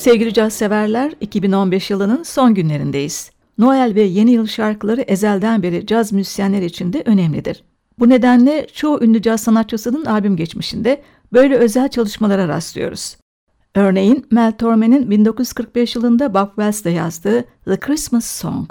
Sevgili caz severler, 2015 yılının son günlerindeyiz. Noel ve yeni yıl şarkıları ezelden beri caz müzisyenler için de önemlidir. Bu nedenle çoğu ünlü caz sanatçısının albüm geçmişinde böyle özel çalışmalara rastlıyoruz. Örneğin Mel Torme'nin 1945 yılında Bob Wells'de yazdığı The Christmas Song.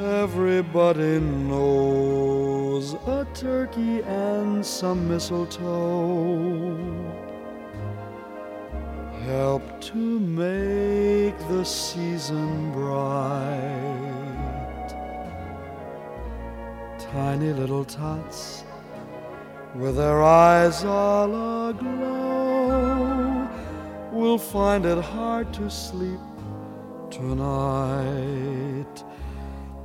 Everybody knows a turkey and some mistletoe help to make the season bright. Tiny little tots with their eyes all aglow will find it hard to sleep tonight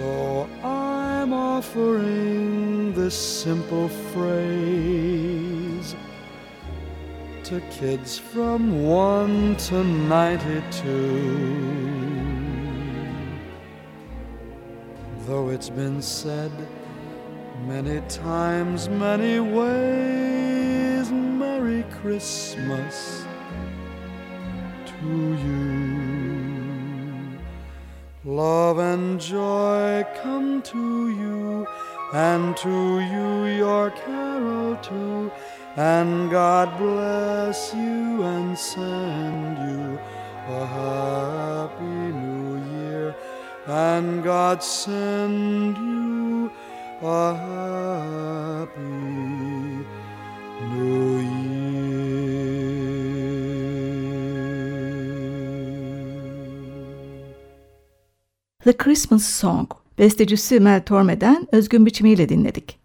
So I'm offering this simple phrase to kids from 1 to 92. Though it's been said many times, many ways, Merry Christmas to you. Love and joy come to you, and to you your carol too. And God bless you and send you a happy new year. And God send you a happy new The Christmas Song, bestecisi Mel Torme'den özgün biçimiyle dinledik.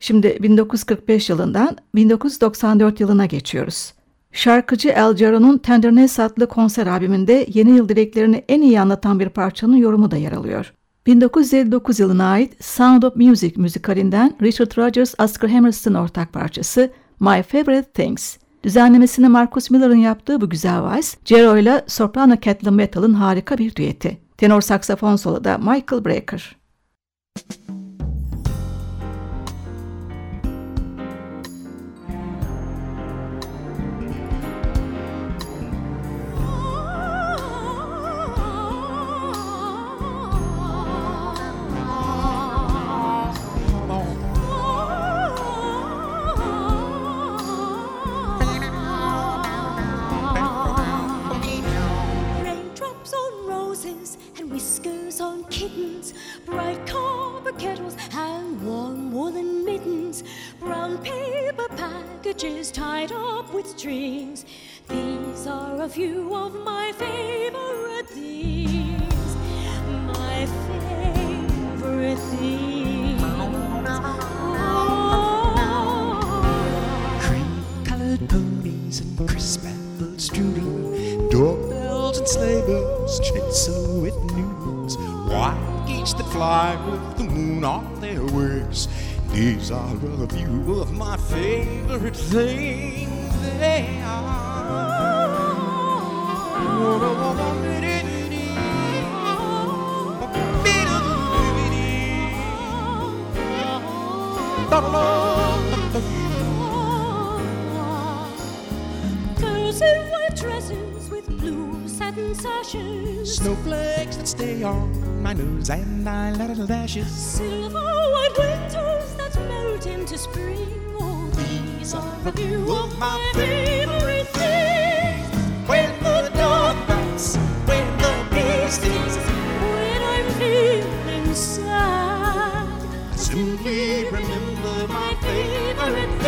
Şimdi 1945 yılından 1994 yılına geçiyoruz. Şarkıcı El Jarreau'nun Tenderness adlı konser albümünde yeni yıl dileklerini en iyi anlatan bir parçanın yorumu da yer alıyor. 1959 yılına ait Sound of Music müzikalinden Richard Rodgers, Oscar Hammerstein ortak parçası My Favorite Things. Düzenlemesini Marcus Miller'ın yaptığı bu güzel vals, Jero ile soprano Catelyn Metal'ın harika bir düeti. Tenor saksafon soloda Michael Brecker. My favorite things. They are. Girls in white dresses with blue satin sashes. Snowflakes that stay on my nose and eyelashes. Silver white winters into spring. Oh, these are a few of my favorite things. When the dog bites, when the bee stings, When I'm feeling sad, I simply remember my favorite things.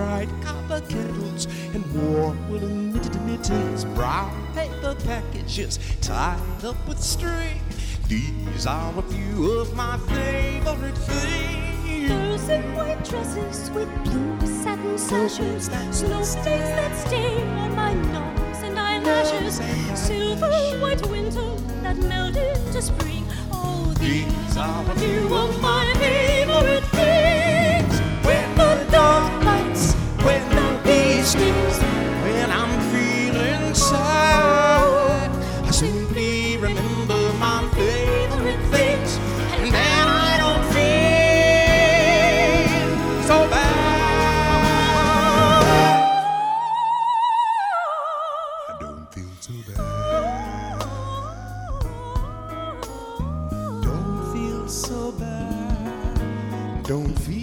Bright copper kettles and warm woolen knitted mittens, brown paper packages tied up with string. These are a few of my favorite things. Girls in white dresses with blue satin sashes. Snowflakes that stay on my nose and eyelashes. Silver white winter that melt into spring. Oh, these are a few of my favorite things. Don't feel so bad. Don't feel so bad. Don't feel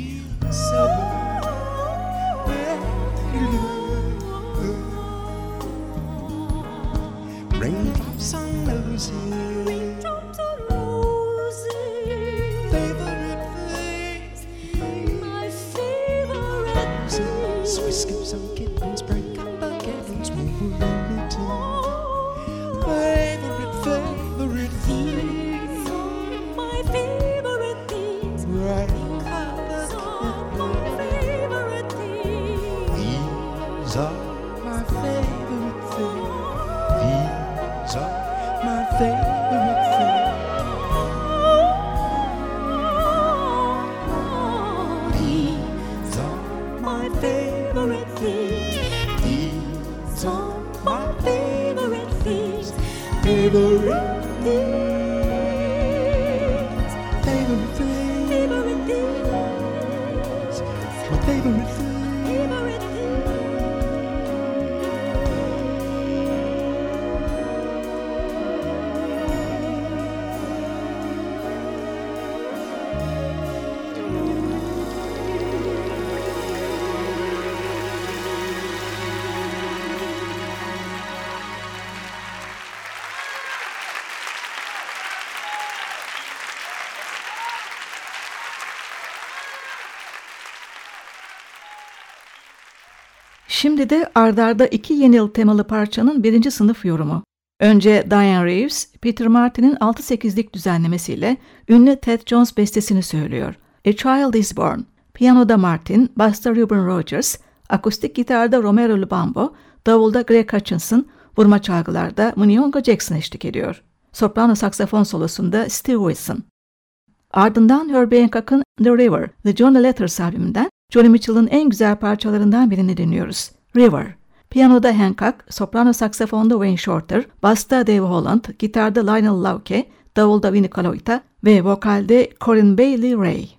Şimdi de ardarda iki yeni yıl temalı parçanın birinci sınıf yorumu. Önce Diane Reeves, Peter Martin'in 6-8'lik düzenlemesiyle ünlü Ted Jones bestesini söylüyor. A Child is Born. Piyanoda Martin, basta Ruben Rogers, akustik gitarda Romero Lubambo, davulda Greg Hutchinson, vurma çalgılarda Munyonga Jackson eşlik ediyor. Soprano saksafon solosunda Steve Wilson. Ardından Herbie Hancock'ın The River, The Johnny Letters albümünden Johnny Mitchell'ın en güzel parçalarından birini dinliyoruz. River. Piyanoda Hancock, soprano saksafonda Wayne Shorter, basta Dave Holland, gitarda Lionel Lauke, davulda Vinnie Colaiuta ve vokalde Corinne Bailey Ray.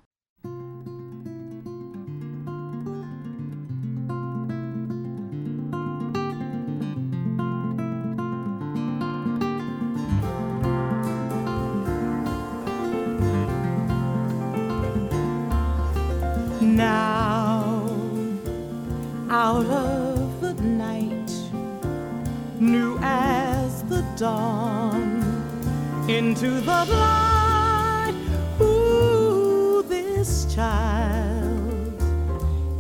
into the light. Ooh, this child,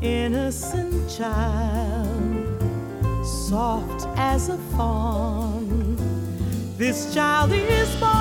innocent child, soft as a fawn. This child is born.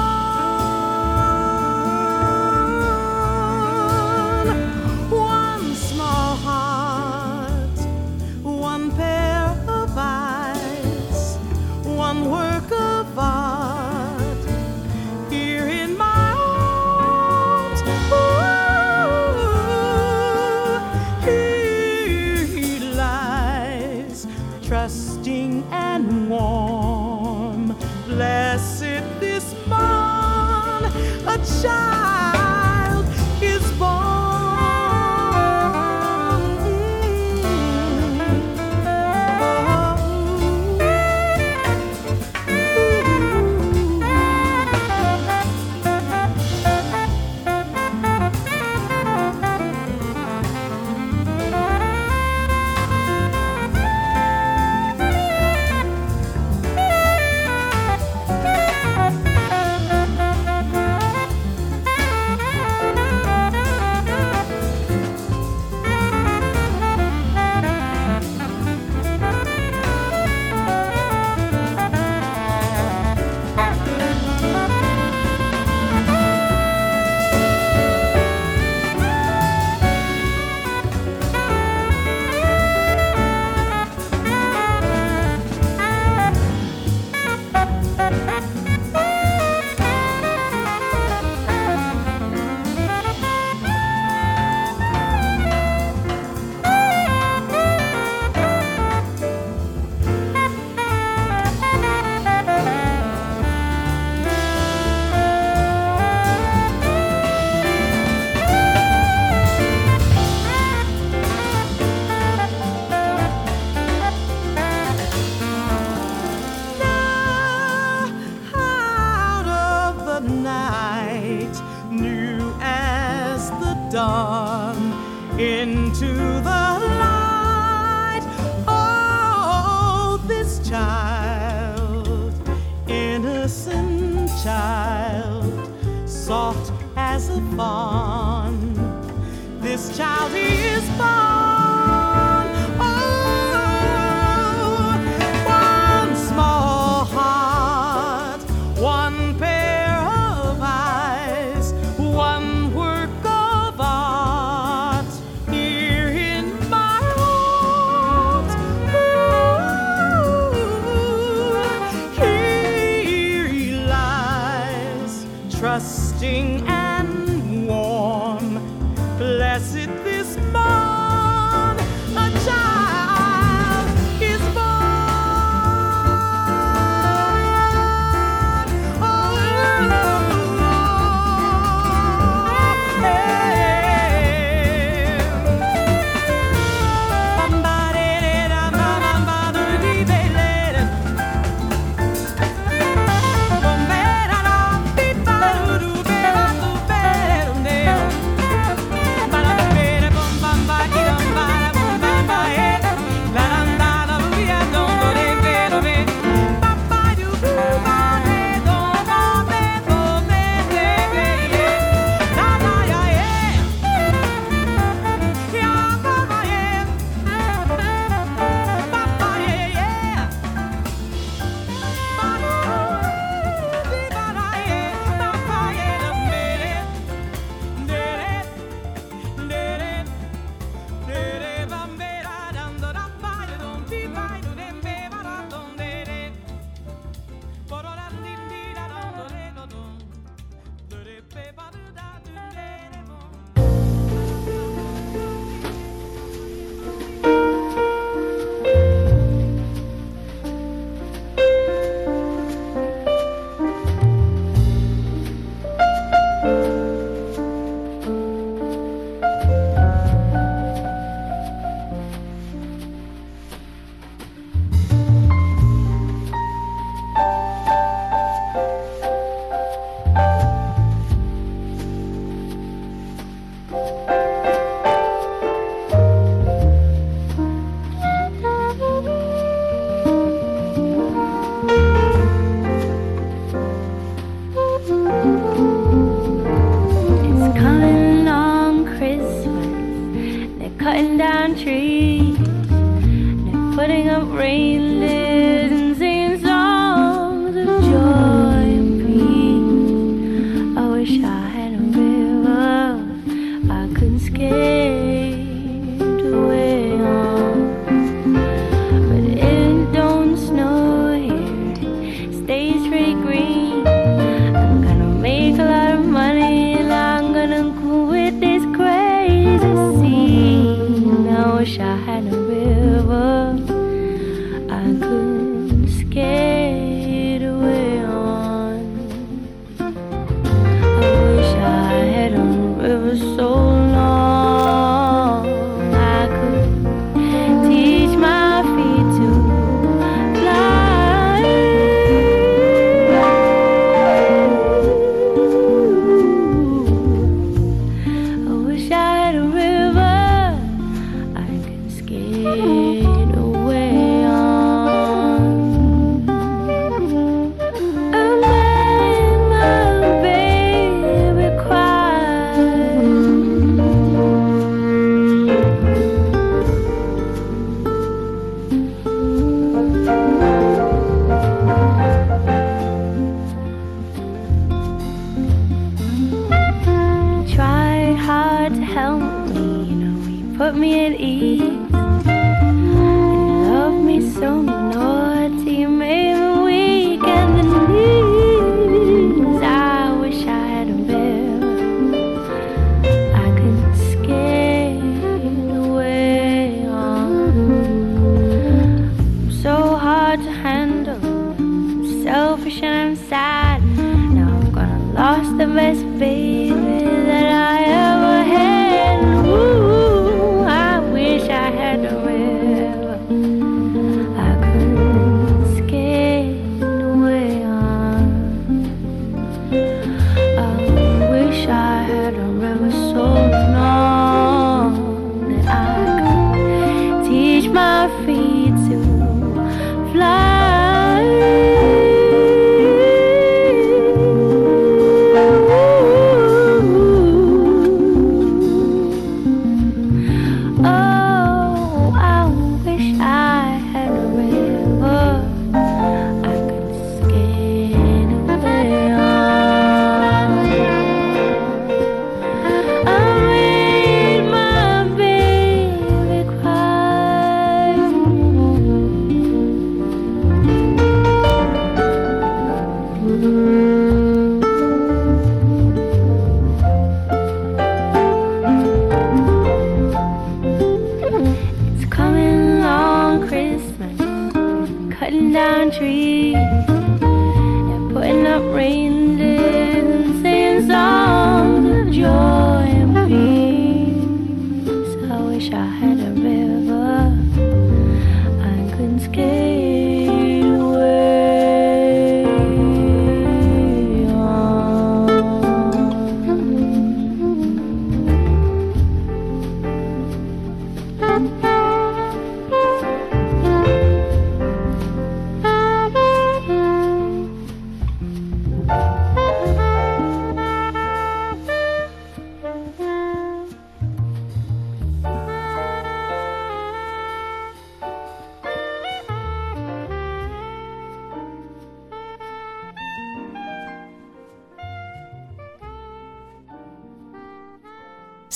Asha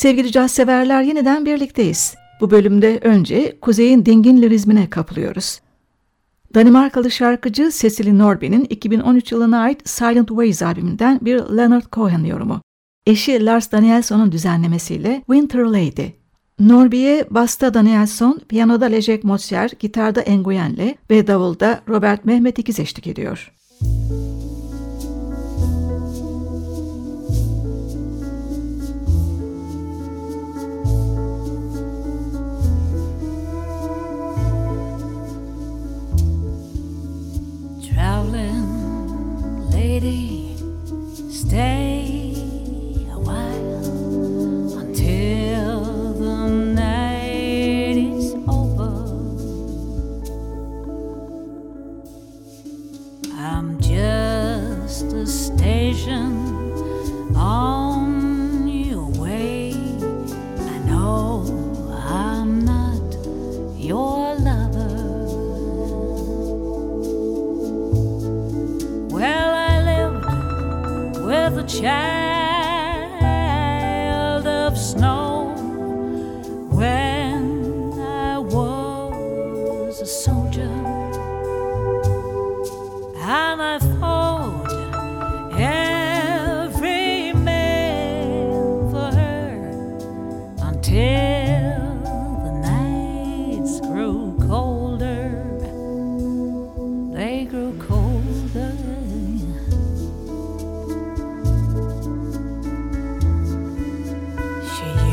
Sevgili caz severler yeniden birlikteyiz. Bu bölümde önce Kuzey'in dingin lirizmine kapılıyoruz. Danimarkalı şarkıcı Cecily Norby'nin 2013 yılına ait Silent Ways albümünden bir Leonard Cohen yorumu. Eşi Lars Danielson'un düzenlemesiyle Winter Lady. Norby'e basta Danielson, piyanoda Lejek Mozart, gitarda Enguyen'le ve davulda Robert Mehmet İkiz eşlik ediyor. Müzik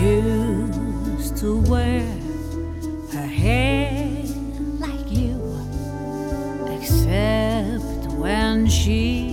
used to wear her hair like you, except when she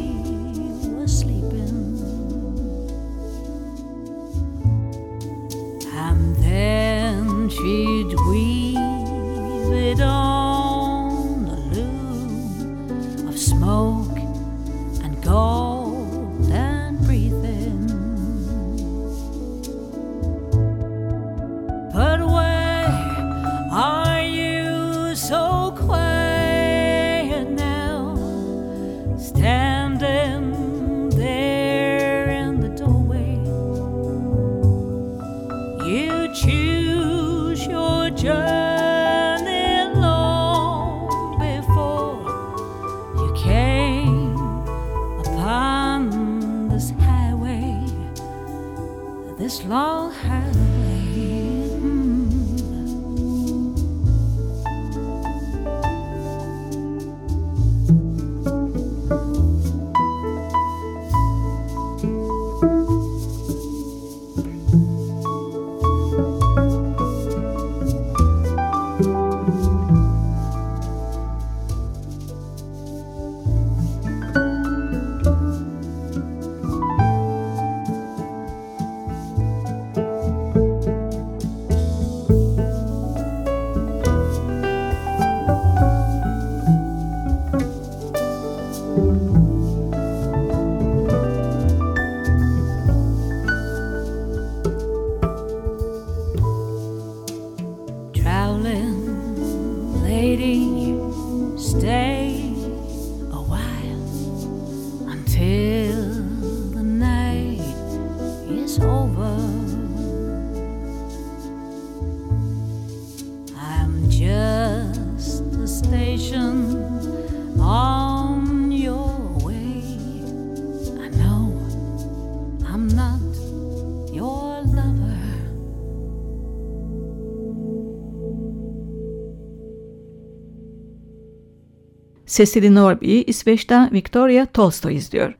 Cecily Norby'yi İsveç'ten Victoria Tolstoy izliyor.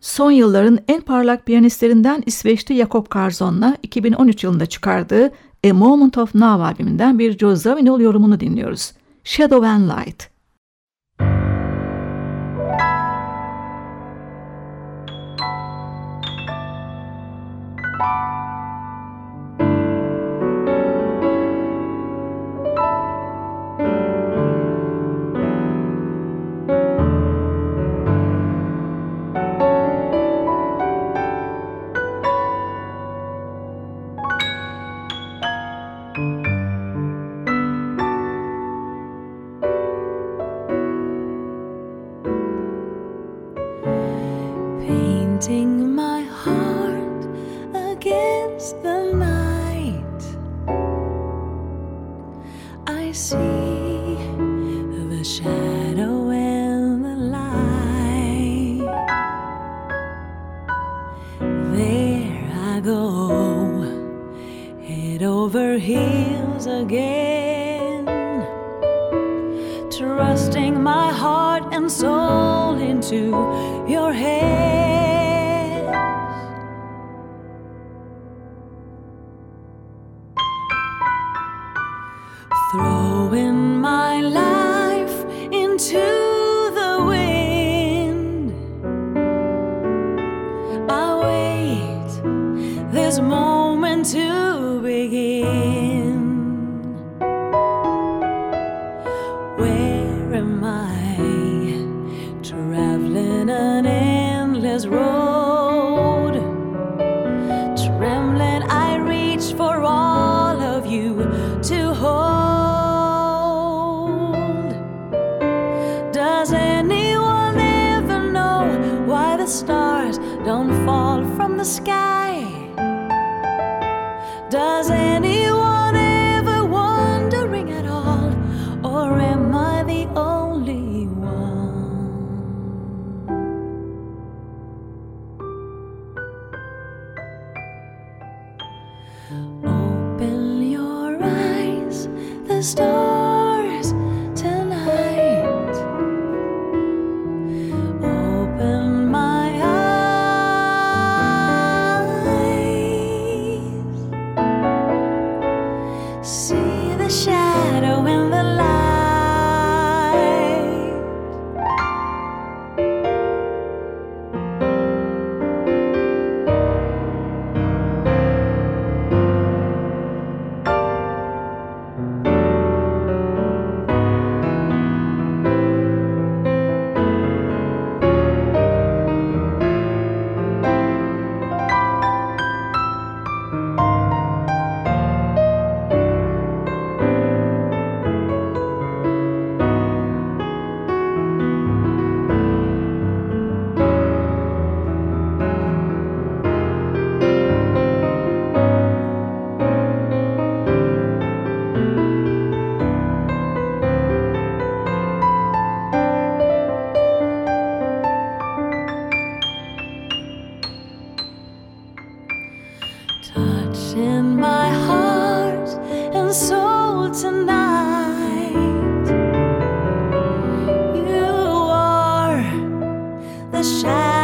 Son yılların en parlak piyanistlerinden İsveçli Jakob Karzon'la 2013 yılında çıkardığı A Moment of Now albümünden bir Joe Zawinul yorumunu dinliyoruz. Shadow and Light. The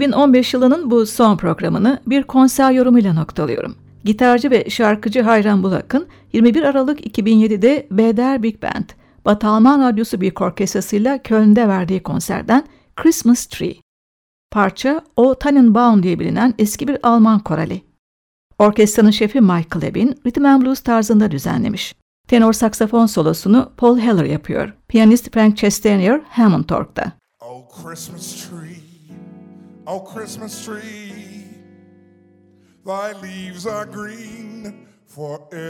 ...2015 yılının bu son programını bir konser yorumuyla noktalıyorum. Gitarcı ve şarkıcı Hayran Bulak'ın 21 Aralık 2007'de BDR Big Band, Batı Alman Radyosu Büyük Orkestrası'yla Köln'de verdiği konserden Christmas Tree. Parça O Tannenbaum diye bilinen eski bir Alman korali. Orkestranın şefi Michael Ebin, rhythm and blues tarzında düzenlemiş. Tenor saksafon solosunu Paul Heller yapıyor. Piyanist Frank Chestanier Hammond Org'da. Oh, Christmas tree, oh, Christmas tree, thy leaves are green forever.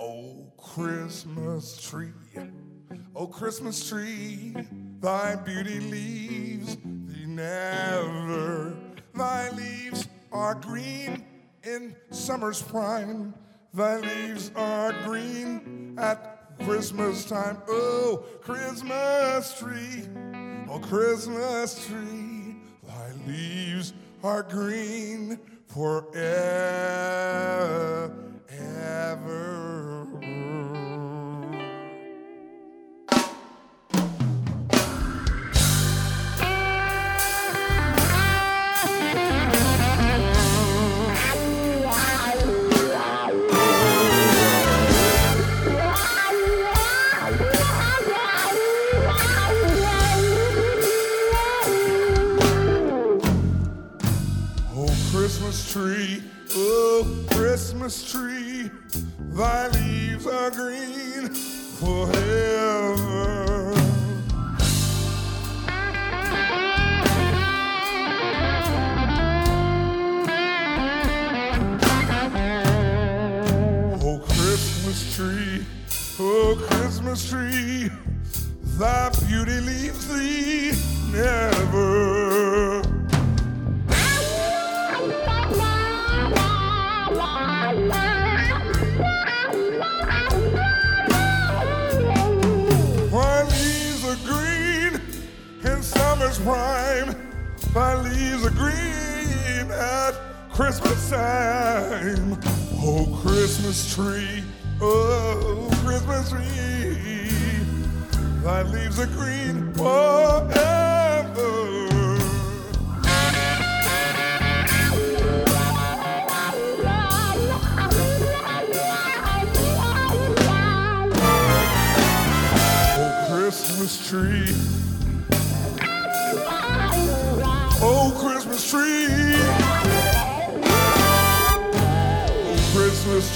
Oh, Christmas tree, oh, Christmas tree, thy beauty leaves thee never. Thy leaves are green in summer's prime, thy leaves are green at Christmas time, oh Christmas tree, oh Christmas tree, thy leaves are green forever. Tree, oh Christmas tree, thy leaves are green forever. Oh Christmas tree, oh Christmas tree, thy beauty leaves thee never. Time. Oh, Christmas tree, oh, Christmas tree. Thy leaves are green forever. Oh, Christmas tree.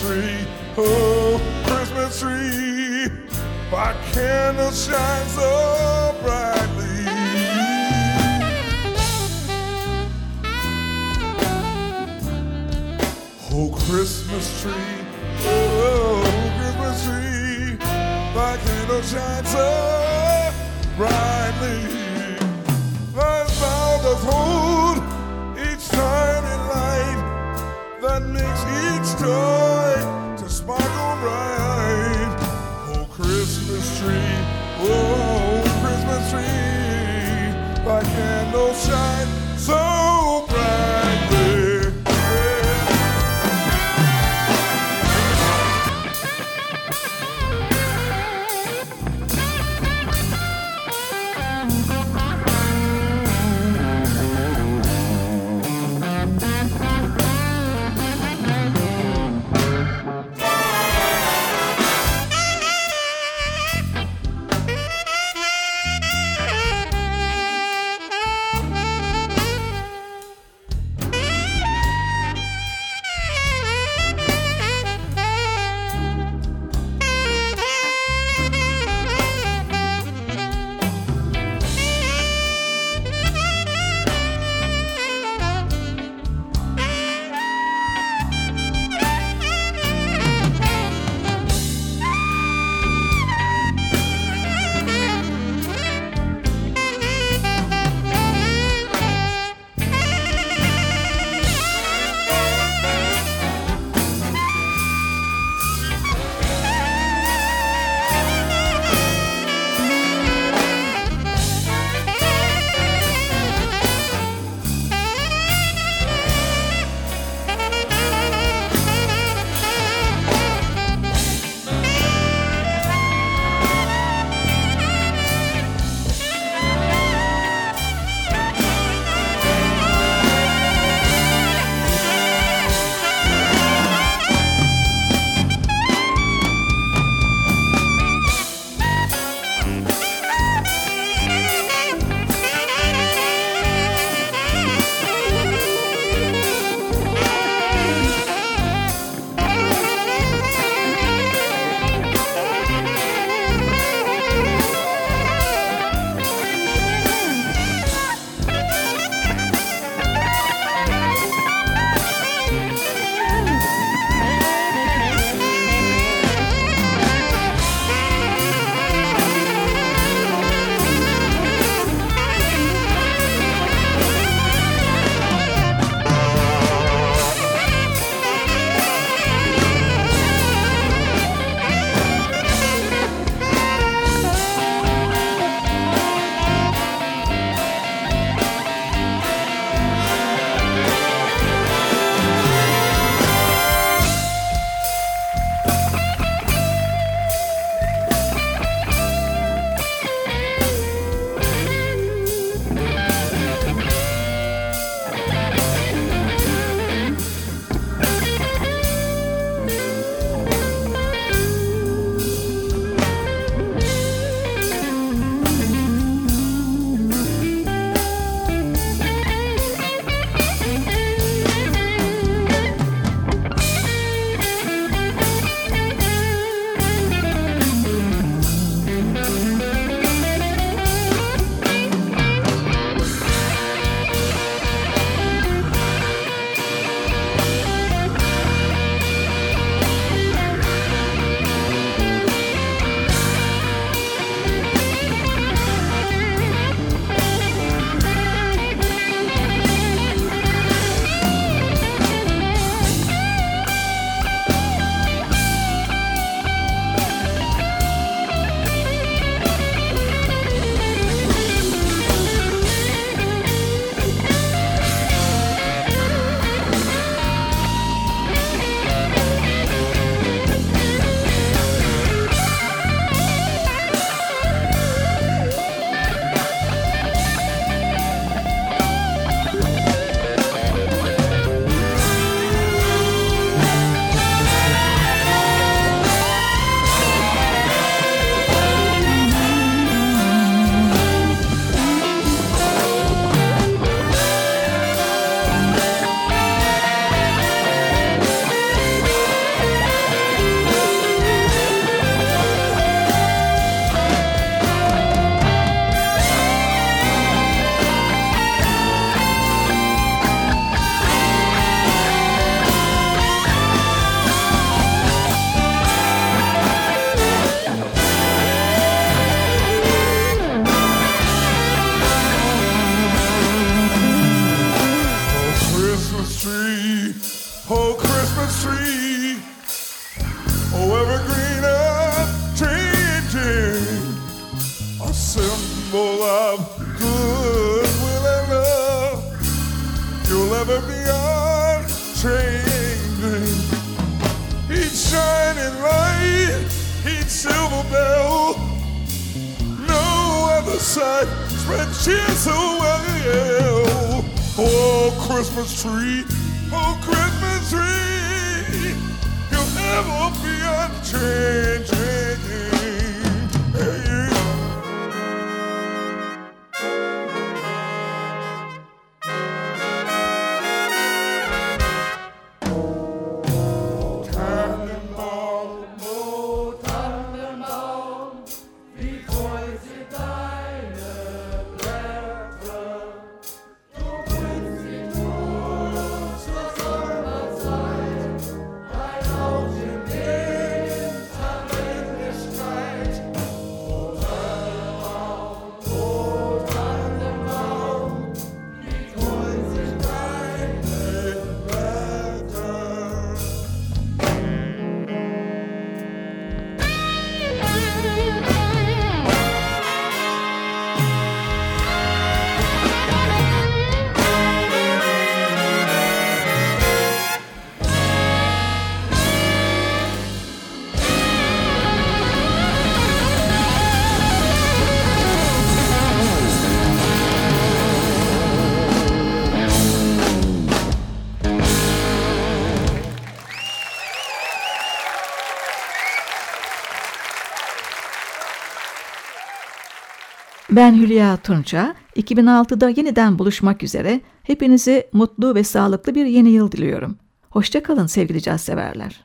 Tree. Oh, Christmas tree. my candle shines so brightly? Oh, Christmas tree. Oh, Christmas tree, my candle shines so brightly. Thy vow doth hold each tiny light that makes each joy Ben Hülya Tunça. 2006'da yeniden buluşmak üzere hepinizi mutlu ve sağlıklı bir yeni yıl diliyorum. Hoşçakalın sevgili caz severler.